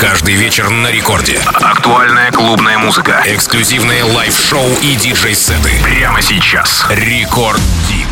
Каждый вечер на рекорде. Актуальная клубная музыка. Эксклюзивные лайв-шоу и диджей-сеты. Прямо сейчас. Рекорд Дип.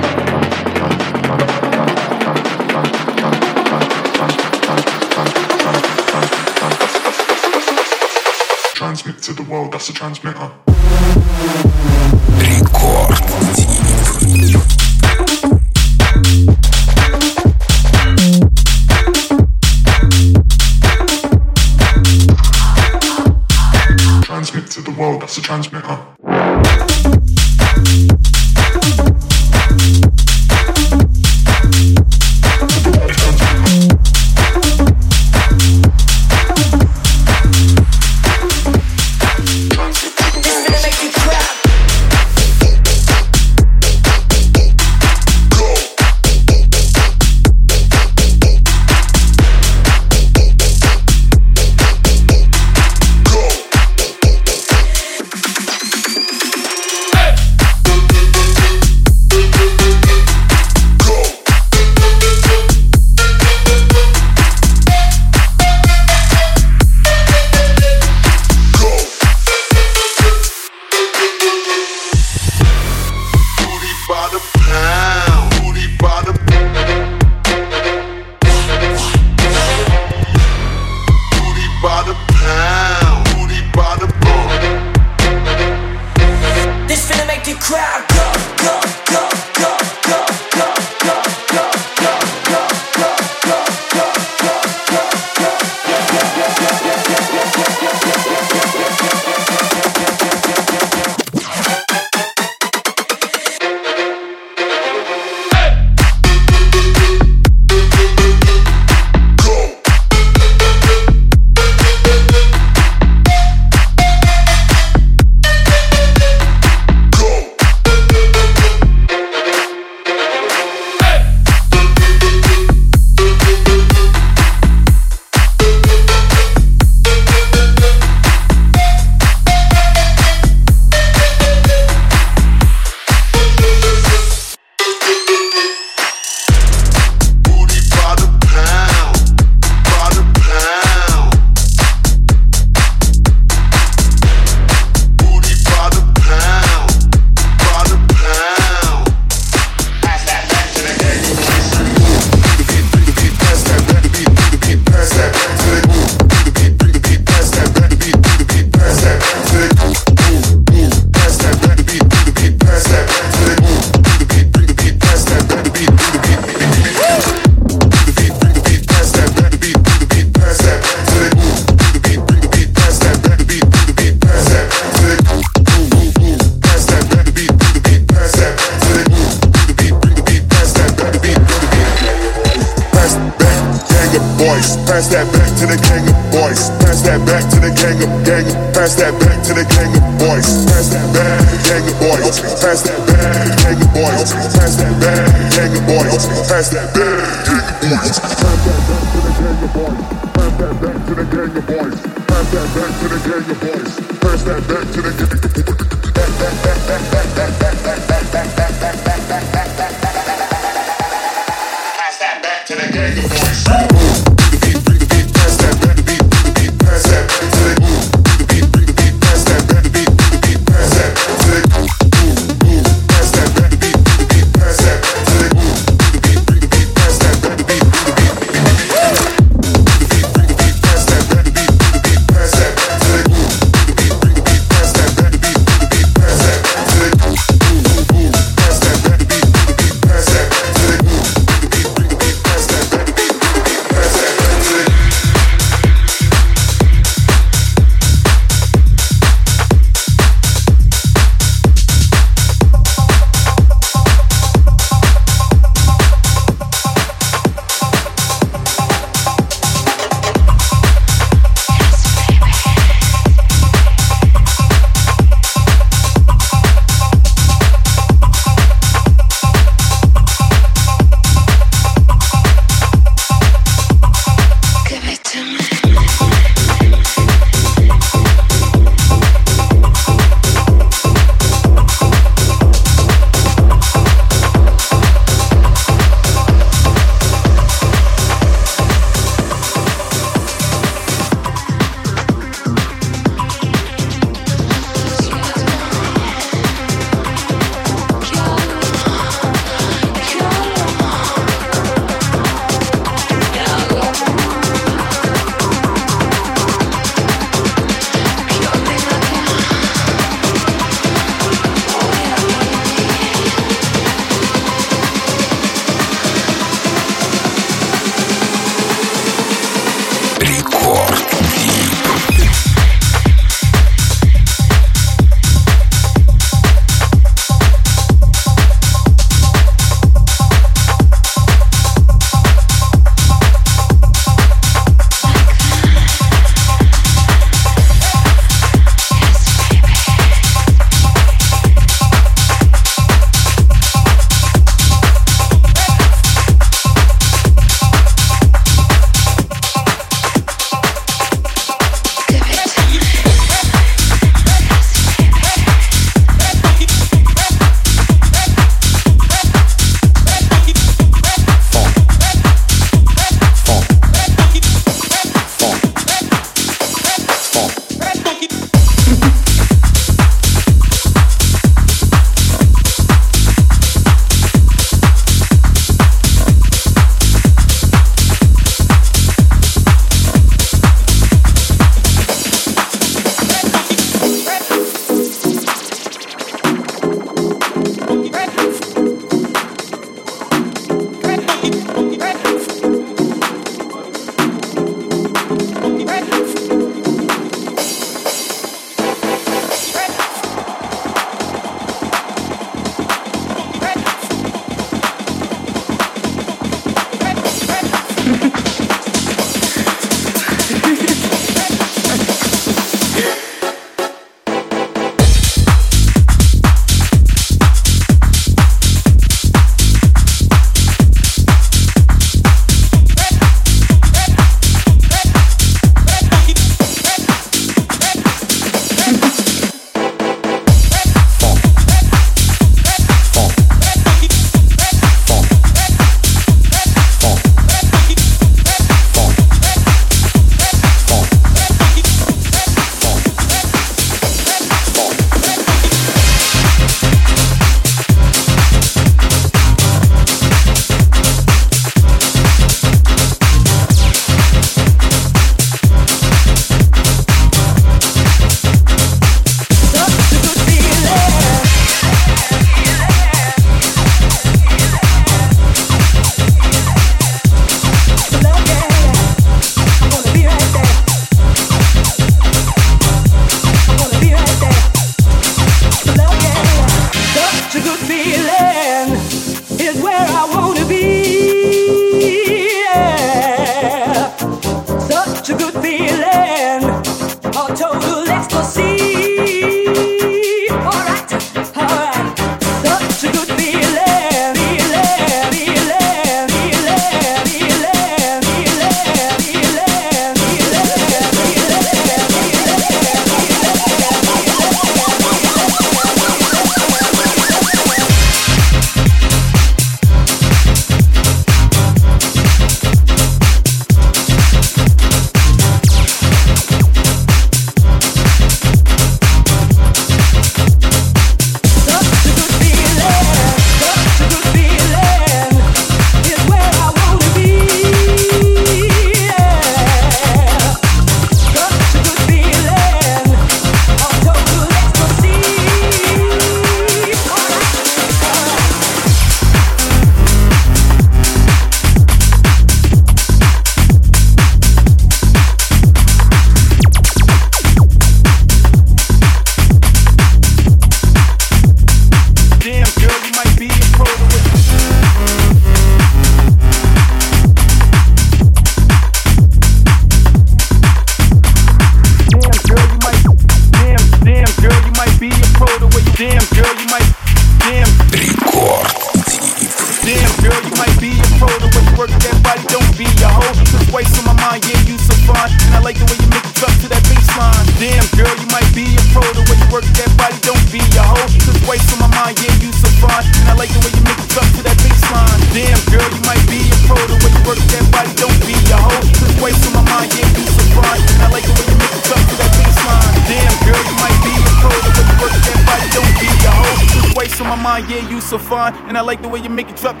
so fun, and I like the way you make it drop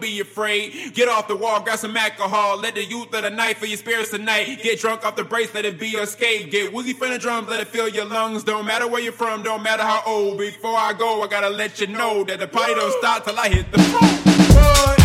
Be afraid, get off the wall, grab some alcohol. Let the youth of the night for your spirits tonight. Get drunk off the brace, let it be your escape. Get woozy from the drums, let it fill your lungs. Don't matter where you're from, don't matter how old. Before I go, I gotta let you know that the party don't stop till I hit the floor.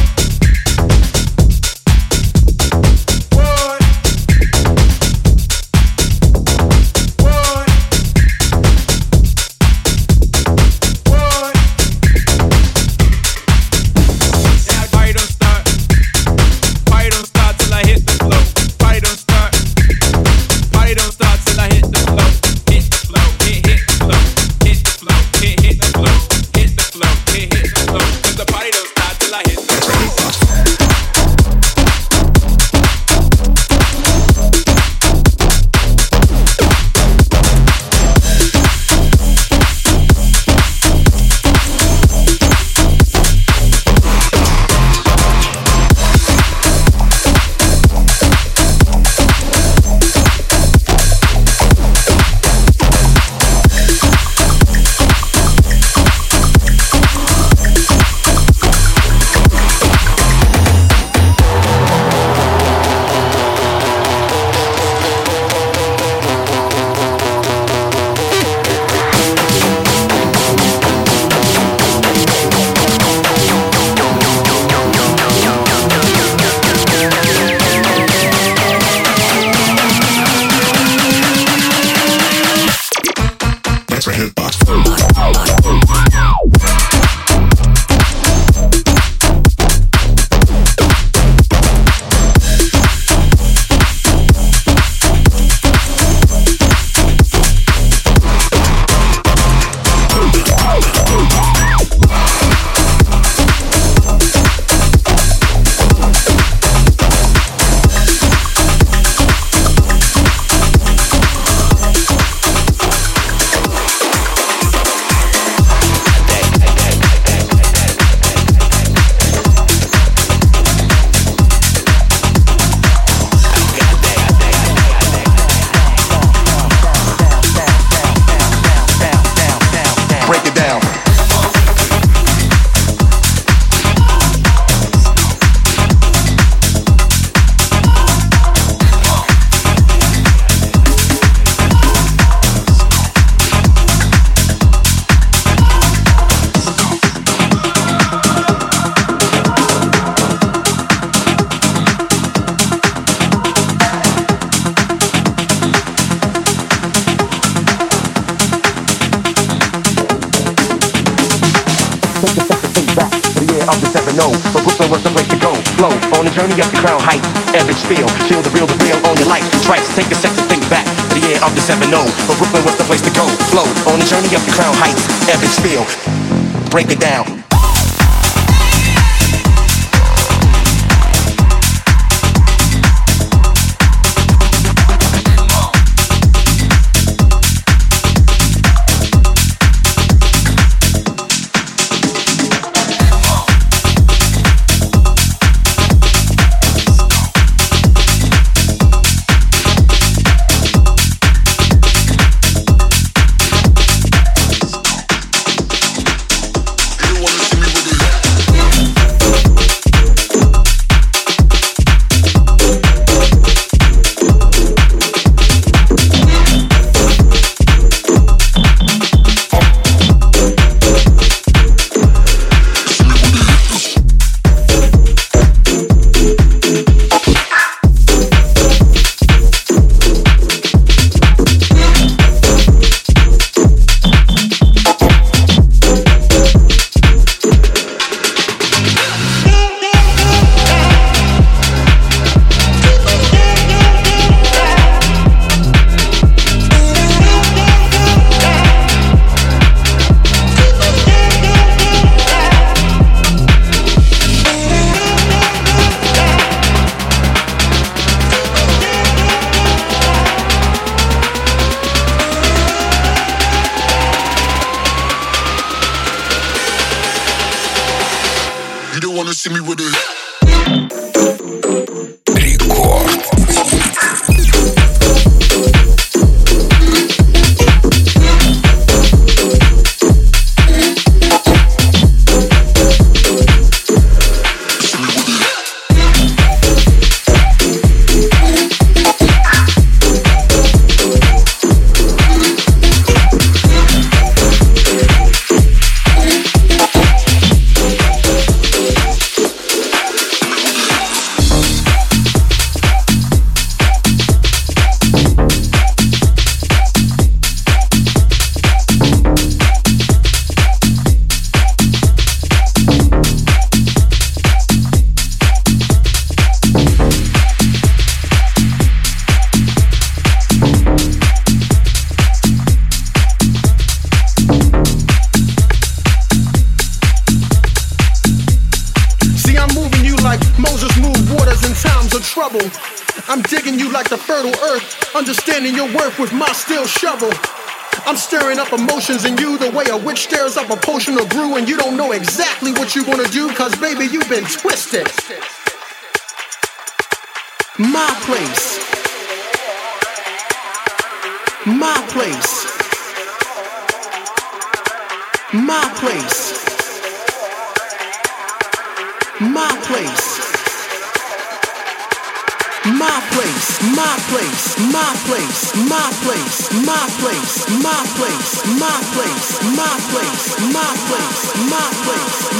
You've been twisted. My place. My place. My place. My place. My place, my place, my place, my place, my place, my place, my place, my place, my place, my place, my place,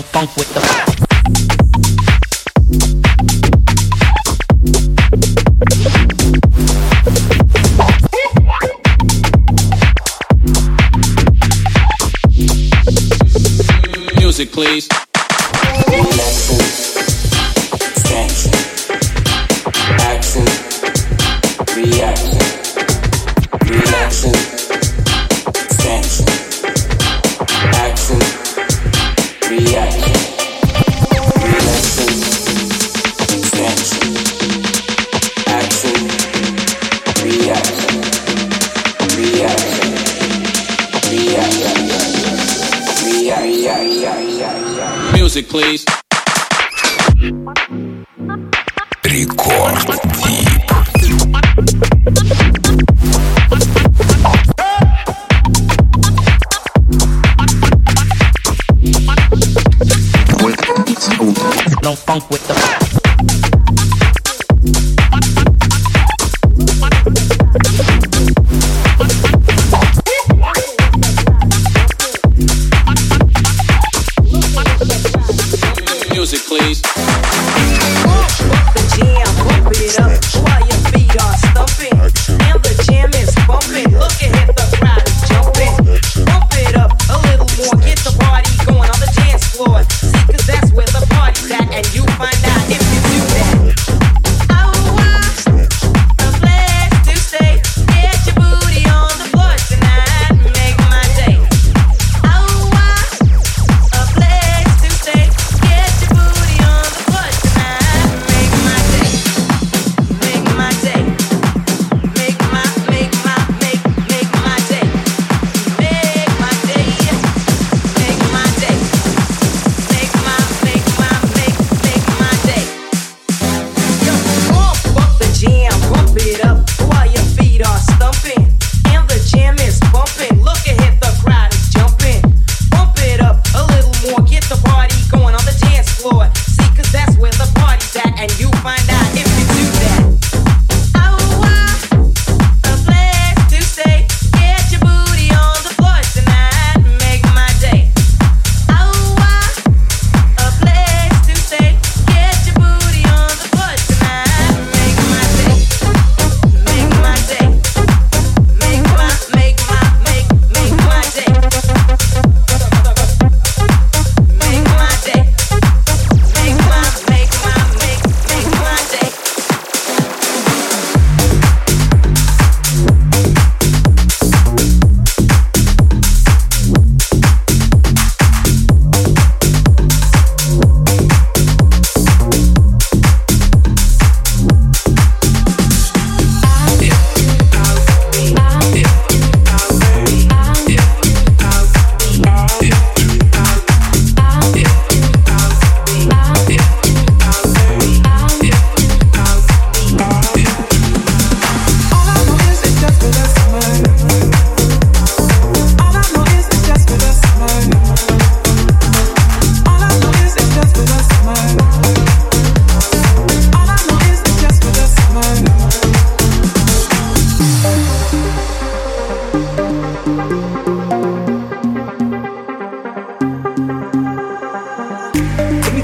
don't funk with the. please.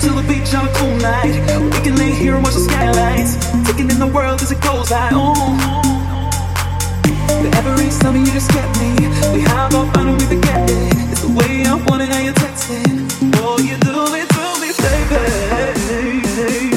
to the beach on a cool night. We can lay here and watch the skylights, taking in the world as it goes by. but Every summer you just get me. We have our fun and we forget it. It's the way I want it, how you're texting. Oh, you do it to me, baby.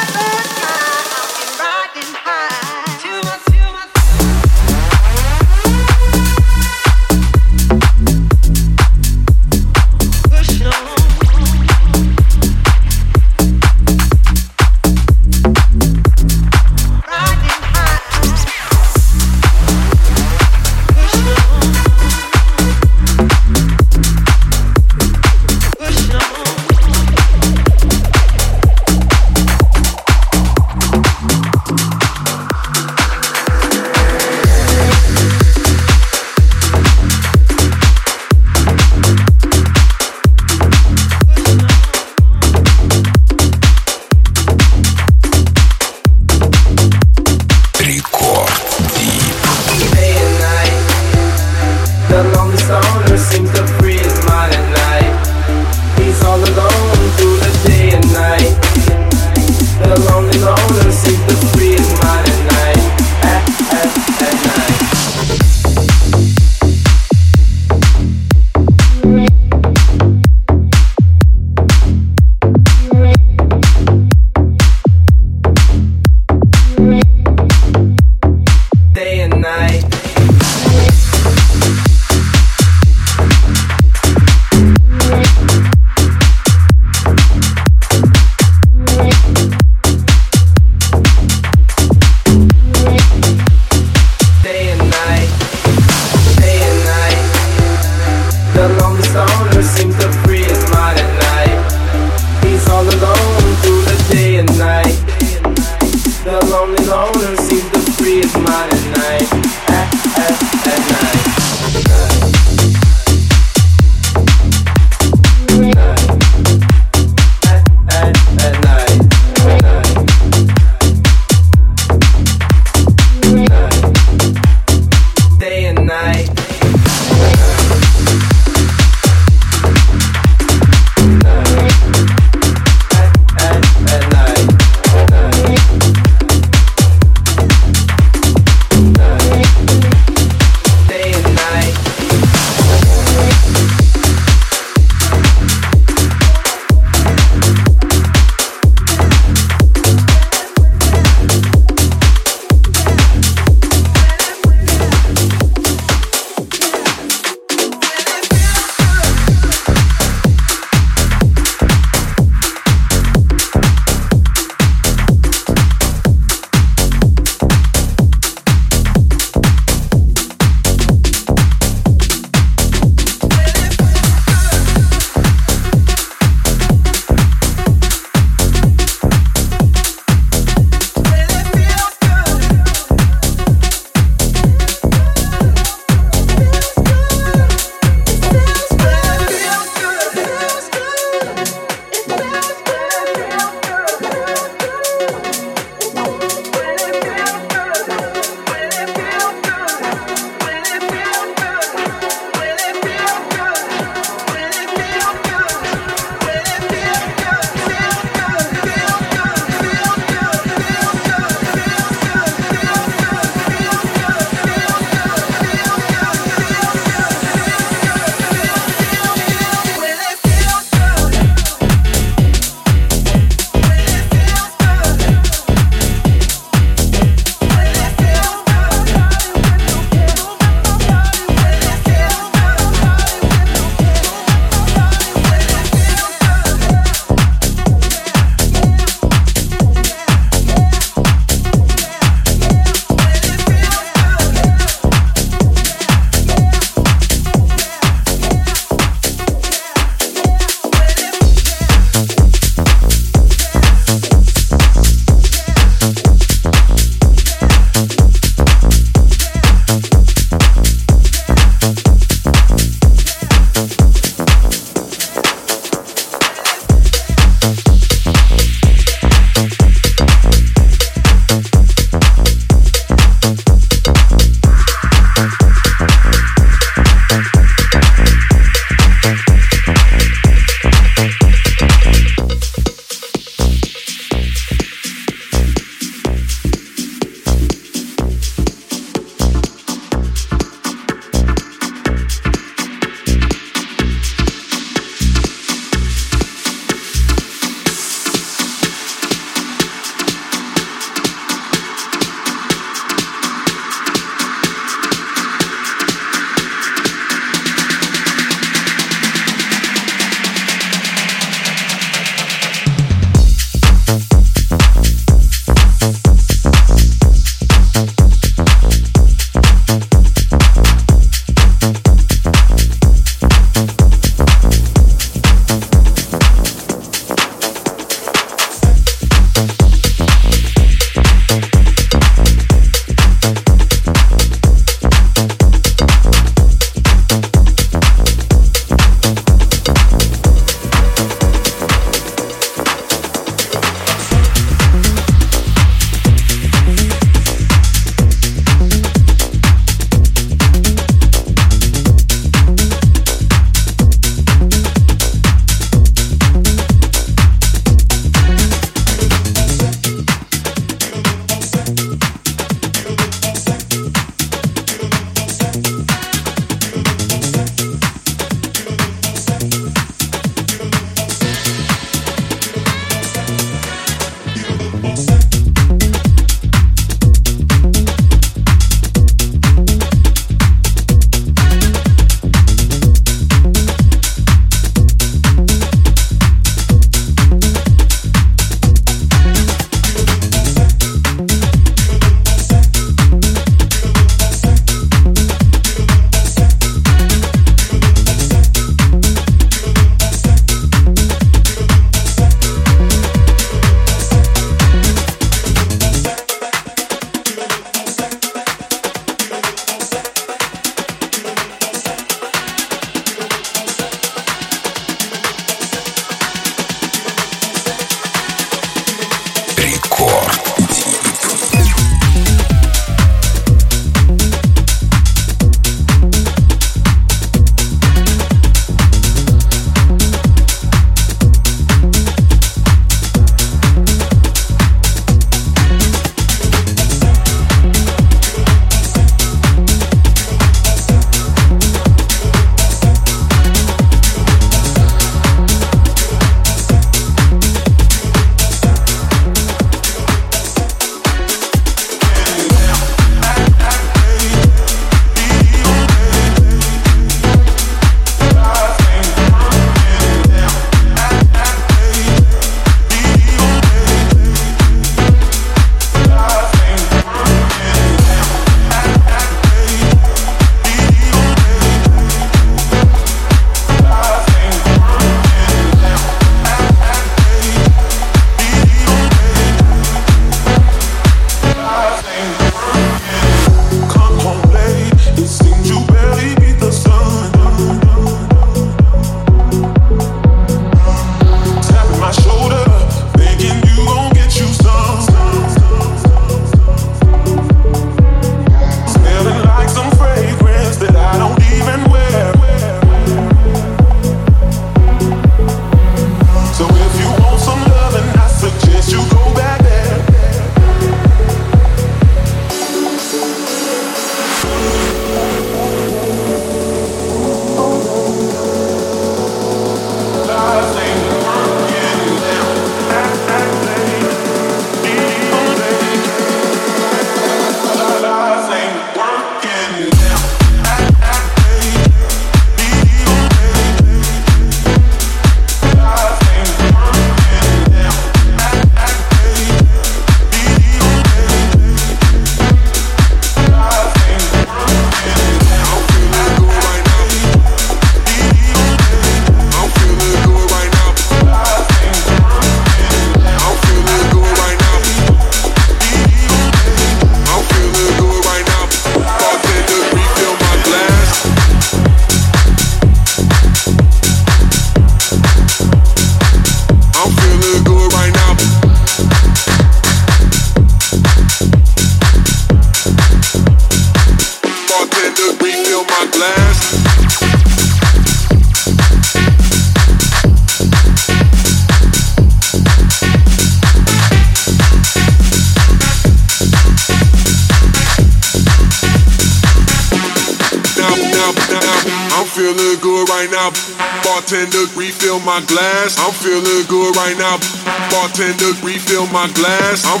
Glass. I'm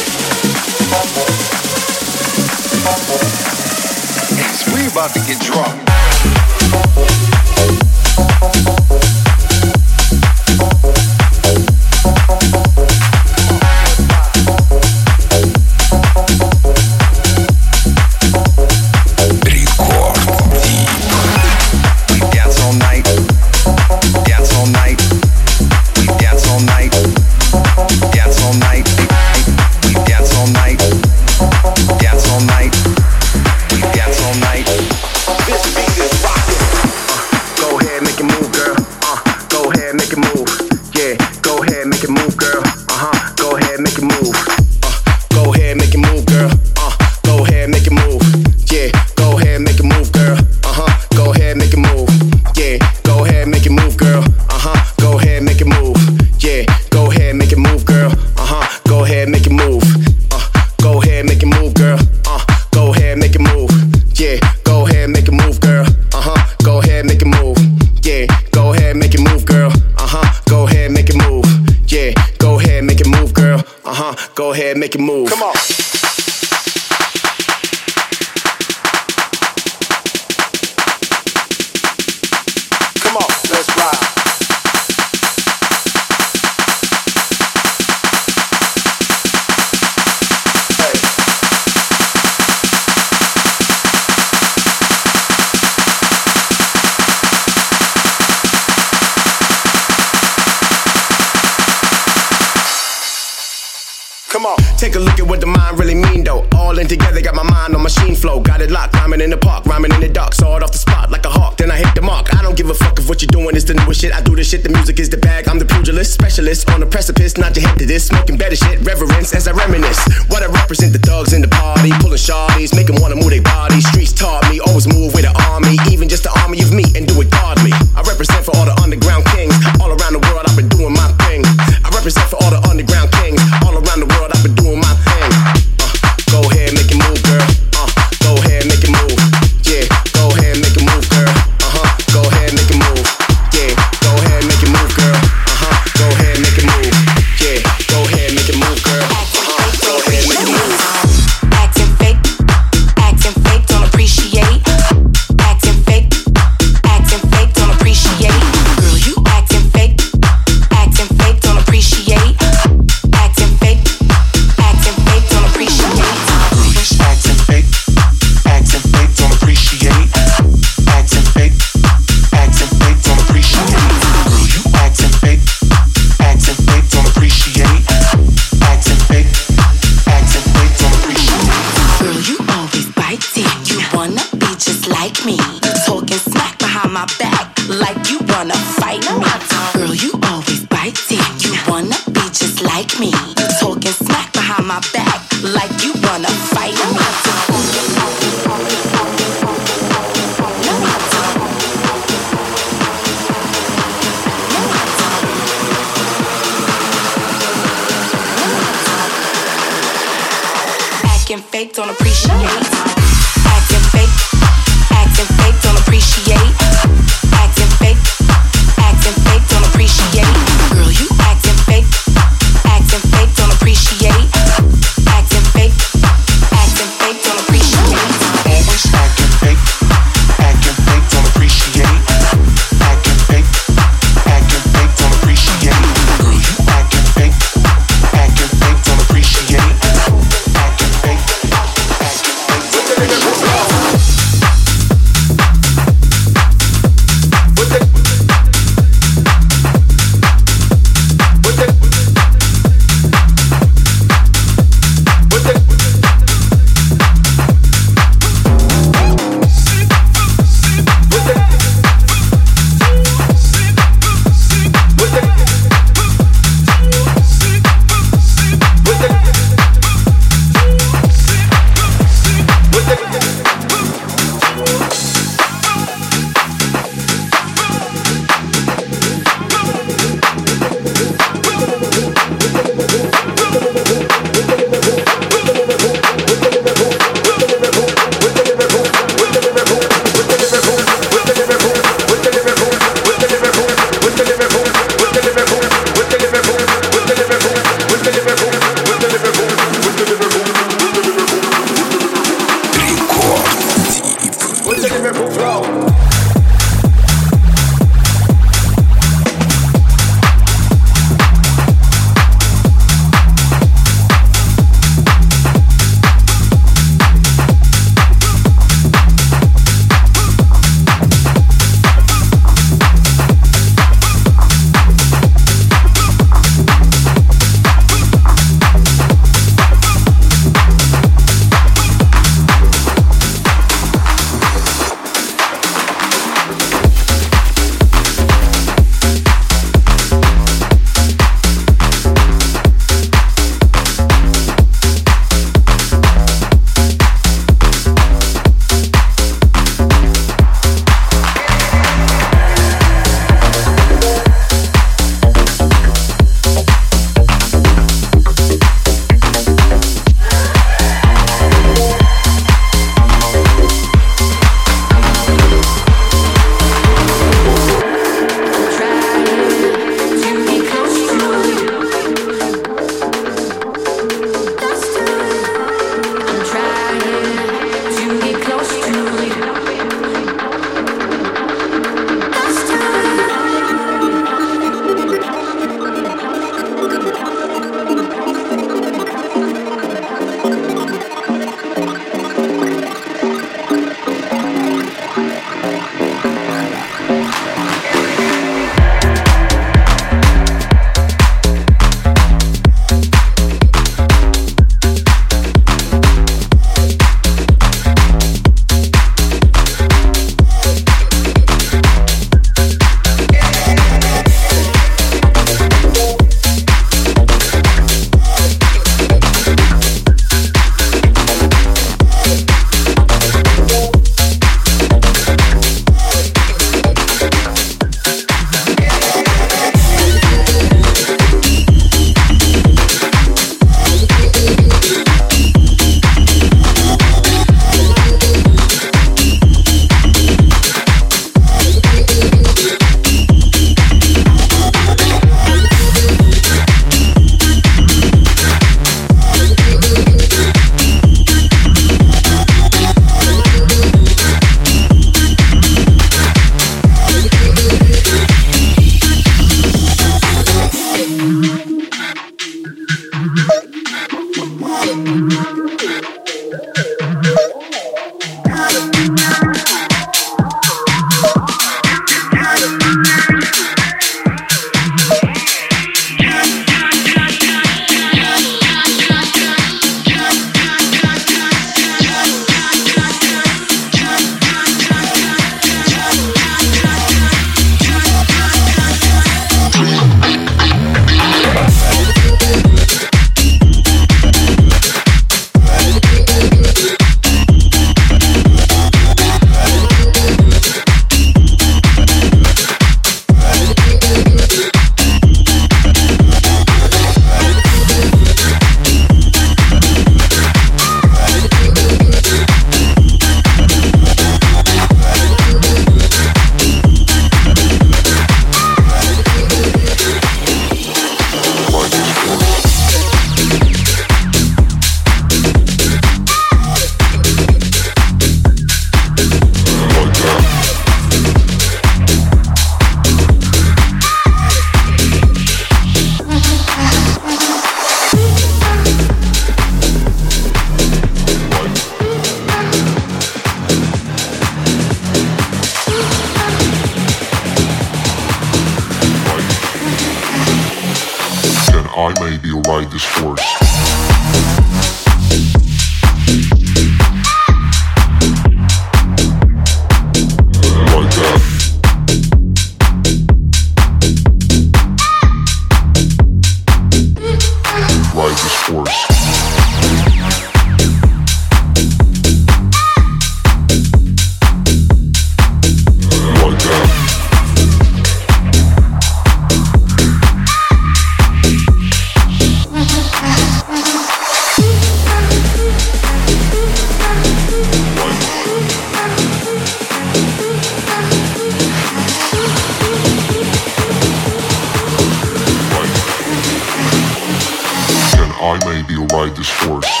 I maybe ride this horse?